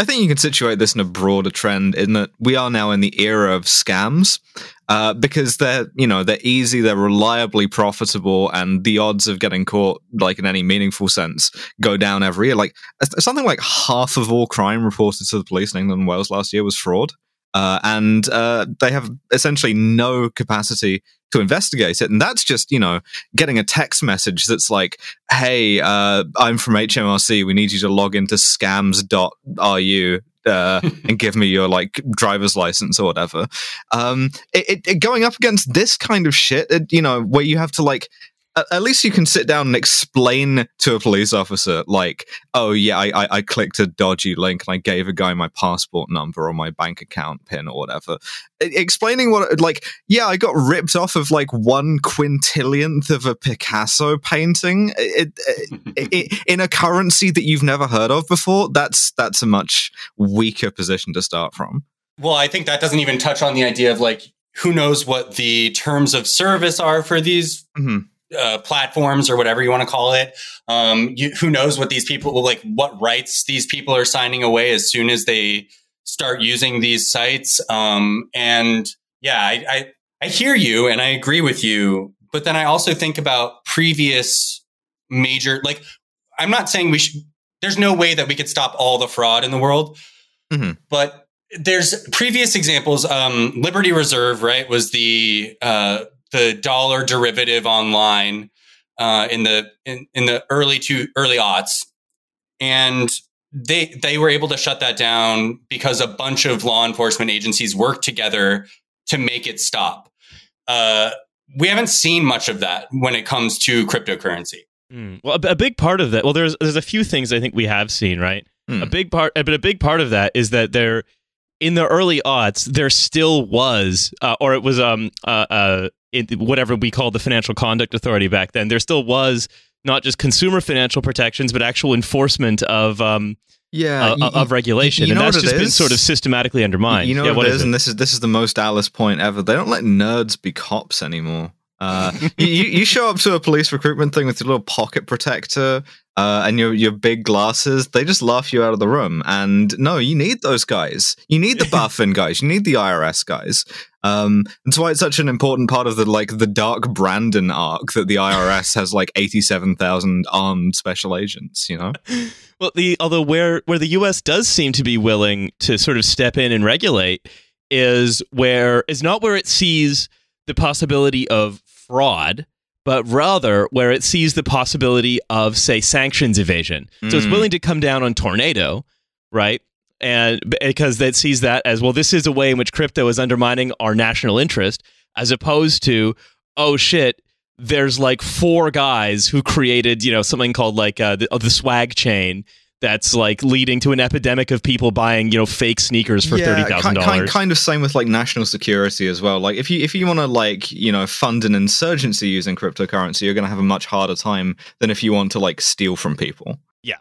I think you can situate this in a broader trend in that we are now in the era of scams. Uh, because they're you know they're easy, they're reliably profitable, and the odds of getting caught, like in any meaningful sense, go down every year. Like something like half of all crime reported to the police in England and Wales last year was fraud, uh, and uh, they have essentially no capacity to investigate it. And that's just, you know, getting a text message that's like, hey, uh, I'm from HMRC. We need you to log into scams.ru uh, and give me your like driver's license or whatever. Um, it, it, going up against this kind of shit, it, you know, where you have to like at least you can sit down and explain to a police officer, like, oh yeah, I, I, I, clicked a dodgy link and I gave a guy my passport number or my bank account pin or whatever. explaining what, like, yeah, I got ripped off of like one quintillionth of a Picasso painting it, it, in a currency that you've never heard of before. That's that's a much weaker position to start from. Well, I think that doesn't even touch on the idea of like who knows what the terms of service are for these mm-hmm uh, platforms or whatever you want to call it. Um, you, who knows what these people like, what rights these people are signing away as soon as they start using these sites. Um, and yeah, I, I, I hear you and I agree with you, but then I also think about previous major, like, I'm not saying we should, there's no way that we could stop all the fraud in the world, mm-hmm. but there's previous examples. Um, Liberty Reserve, right, was the uh, the dollar derivative online uh, in the in, in the early to early aughts, and they they were able to shut that down because a bunch of law enforcement agencies worked together to make it stop. Uh, we haven't seen much of that when it comes to cryptocurrency. Mm. Well, a, a, big part of that. Well, there's there's a few things I think we have seen, right? Mm. A big part, but a big part of that is that there, in the early aughts, there still was, uh, or it was um uh, uh whatever we called the Financial Conduct Authority back then, there still was not just consumer financial protections, but actual enforcement of um, yeah uh, of regulation, you know and that's just been sort of systematically undermined. You know yeah, what, it is, and this is this is the most Alice point ever. They don't let nerds be cops anymore. Uh, you, you show up to a police recruitment thing with your little pocket protector uh, and your your big glasses. They just laugh you out of the room. And no, you need those guys. You need the Buffin guys. You need the IRS guys. Um, that's why it's such an important part of the like the Dark Brandon arc that the IRS has like eighty seven thousand armed special agents. You know. Well, the although where where the U.S. does seem to be willing to sort of step in and regulate is where is not where it sees the possibility of fraud but rather where it sees the possibility of, say, sanctions evasion. Mm. So it's mm. willing to come down on Tornado, right? and because it sees that as well this is a way in which crypto is undermining our national interest as opposed to oh shit there's like four guys who created you know something called like uh, the, uh, the swag chain that's like leading to an epidemic of people buying you know fake sneakers for yeah, thirty thousand dollars. Kind of same with like national security as well. Like if you if you want to like you know fund an insurgency using cryptocurrency, you're going to have a much harder time than if you want to like steal from people. Yeah,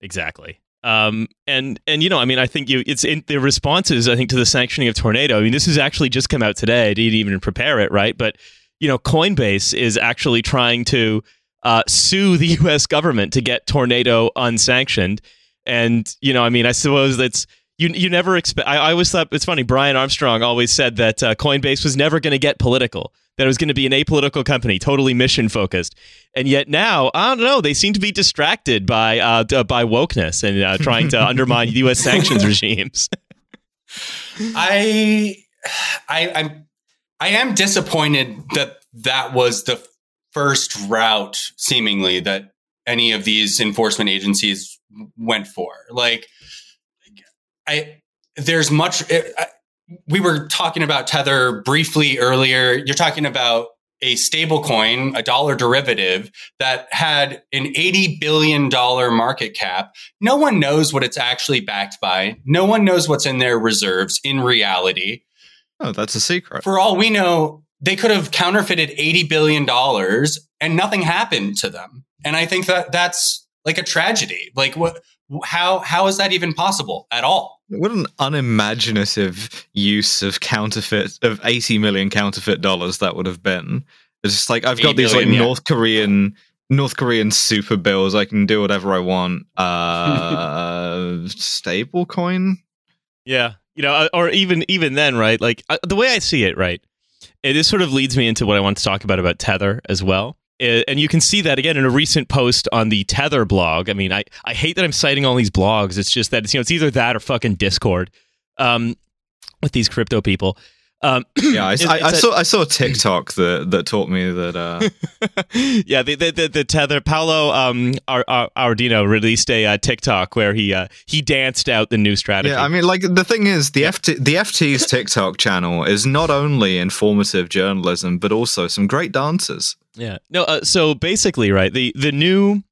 exactly. Um, and and you know, I mean, I think you it's in the responses. I think to the sanctioning of Tornado. I mean, this has actually just come out today. I didn't even prepare it, right? But you know, Coinbase is actually trying to uh, sue the U.S. government to get Tornado unsanctioned. And you know, I mean, I suppose that's you. You never expect. I, I always thought it's funny. Brian Armstrong always said that uh, Coinbase was never going to get political that it was going to be an apolitical company, totally mission focused. And yet now, I don't know, they seem to be distracted by uh, d- by wokeness and uh, trying to undermine U.S. sanctions regimes. I, I, I'm, I am disappointed that that was the first route, seemingly that any of these enforcement agencies went for. Like, I, there's much. I, we were talking about Tether briefly earlier. You're talking about a stable coin, a dollar derivative that had an $80 billion market cap. No one knows what it's actually backed by. No one knows what's in their reserves in reality. Oh, that's a secret. For all we know, they could have counterfeited $80 billion and nothing happened to them. And I think that that's like a tragedy. Like what, how, how is that even possible at all? What an unimaginative use of counterfeit of 80 million counterfeit dollars that would have been. It's just like I've got these million, like yeah. North Korean North Korean super bills. I can do whatever I want. Uh, stable coin. Yeah, you know, uh, or even even then, right? Like uh, the way I see it, right? This sort of leads me into what I want to talk about about Tether as well. And you can see that again in a recent post on the Tether blog. I mean, I, I hate that I'm citing all these blogs. It's just that it's, you know it's either that or fucking Discord um, with these crypto people. Um, yeah, I, I, I, saw I saw a TikTok that that taught me that. Uh... yeah, the, the, the the tether Paolo um Ar- Ar- Ardoino released a uh, TikTok where he uh, he danced out the new strategy. Yeah, I mean, like the thing is, the FT the FT's TikTok channel is not only informative journalism but also some great dances. Yeah, no. Uh, so basically, right the the new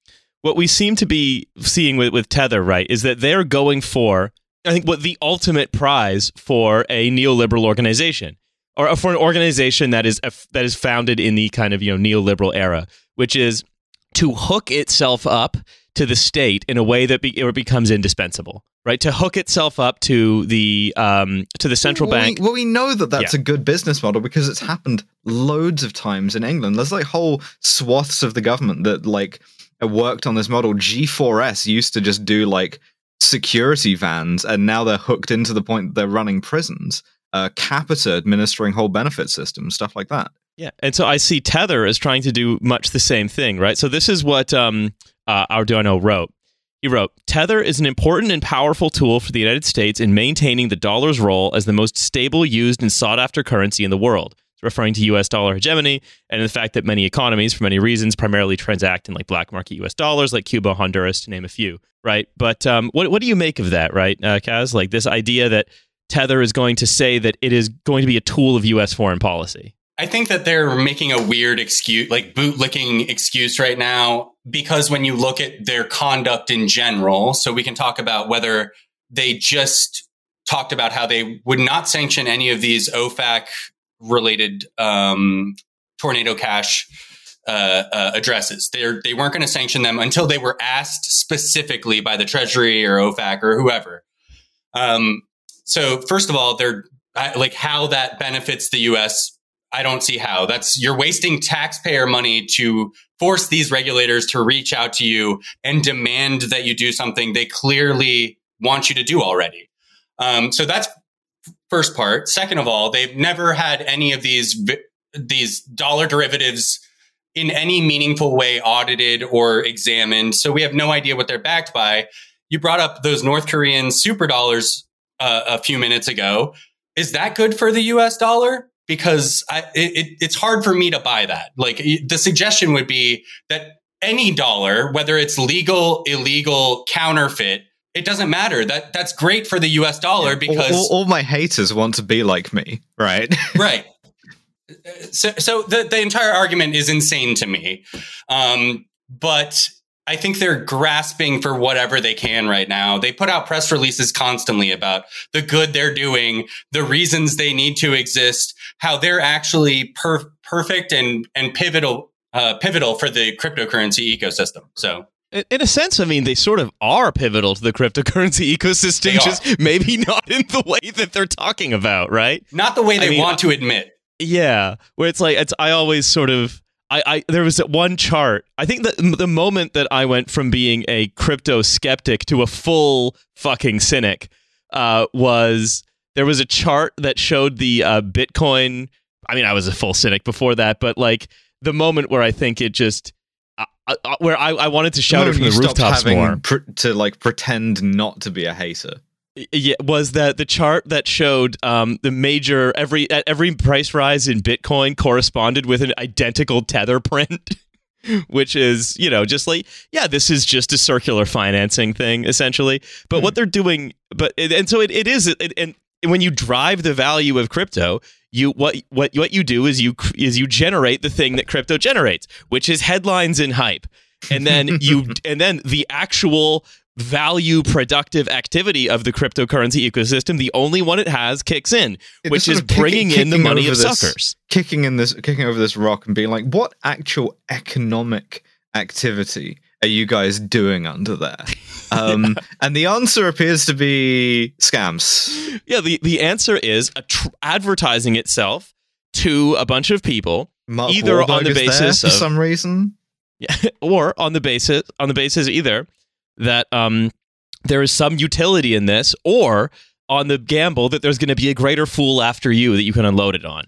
what we seem to be seeing with with Tether, right, is that they're going for I think what the ultimate prize for a neoliberal organization or for an organization that is that is founded in the kind of you know neoliberal era, which is to hook itself up to the state in a way that be, it becomes indispensable, right? To hook itself up to the um, to the central well, bank. We, well, we know that that's yeah. a good business model because it's happened loads of times in England. There's like whole swaths of the government that like worked on this model. G4S used to just do like security vans, and now they're hooked into the point that they're running prisons. Uh, Capita administering whole benefit systems, stuff like that. Yeah, and so I see Tether as trying to do much the same thing, right? So this is what um, uh, Ardoino wrote. He wrote, Tether is an important and powerful tool for the United States in maintaining the dollar's role as the most stable, used, and sought after currency in the world referring to US dollar hegemony and the fact that many economies, for many reasons, primarily transact in like black market US dollars, like Cuba, Honduras, to name a few, right? But um, what, what do you make of that, right, uh, Kaz? Like this idea that Tether is going to say that it is going to be a tool of US foreign policy? I think that they're making a weird excuse, like bootlicking excuse right now, because when you look at their conduct in general, so we can talk about whether they just talked about how they would not sanction any of these OFAC related um, tornado cash uh, uh, addresses. They're, they weren't going to sanction them until they were asked specifically by the Treasury or OFAC or whoever. Um, so first of all, they're like how that benefits the U.S. I don't see how. That's you're wasting taxpayer money to force these regulators to reach out to you and demand that you do something they clearly want you to do already. Um, so that's First part. Second of all, they've never had any of these these dollar derivatives in any meaningful way audited or examined. So we have no idea what they're backed by. You brought up those North Korean super dollars uh, a few minutes ago. Is that good for the US dollar? Because I, it, it's hard for me to buy that. Like the suggestion would be that any dollar, whether it's legal, illegal, counterfeit, it doesn't matter. That that's great for the U.S. dollar because all, all, all my haters want to be like me, right? right. So, so the the entire argument is insane to me, um, but I think they're grasping for whatever they can right now. They put out press releases constantly about the good they're doing, the reasons they need to exist, how they're actually per- perfect and and pivotal uh, pivotal for the cryptocurrency ecosystem. So in a sense, I mean, they sort of are pivotal to the cryptocurrency ecosystem, just maybe not in the way that they're talking about, right? Not the way they I mean, want to admit. Yeah, where it's like it's. I always sort of. I, I there was one chart. I think that the moment that I went from being a crypto skeptic to a full fucking cynic uh, was there was a chart that showed the uh, Bitcoin. I mean, I was a full cynic before that, but like the moment where I think it just uh, where I, I wanted to shout it from the rooftops more pr- to like pretend not to be a hater. Yeah, was that the chart that showed um, the major every at every price rise in Bitcoin corresponded with an identical tether print, which is you know just like yeah, this is just a circular financing thing essentially. But mm what they're doing, but and so it, it is, it, and when you drive the value of crypto, you what what what you do is you is you generate the thing that crypto generates, which is headlines and hype. And then you and then the actual value productive activity of the cryptocurrency ecosystem, the only one it has kicks in, which is bringing in the money of this, suckers. Kicking in this kicking over this rock and being like, what actual economic activity are you guys doing under there? Um, yeah. And the answer appears to be scams. Yeah, the, the answer is tr- advertising itself to a bunch of people, Mark either Wahlberg on the basis for some reason. Yeah. or on the basis on the basis either that um, there is some utility in this, or on the gamble that there's going to be a greater fool after you that you can unload it on.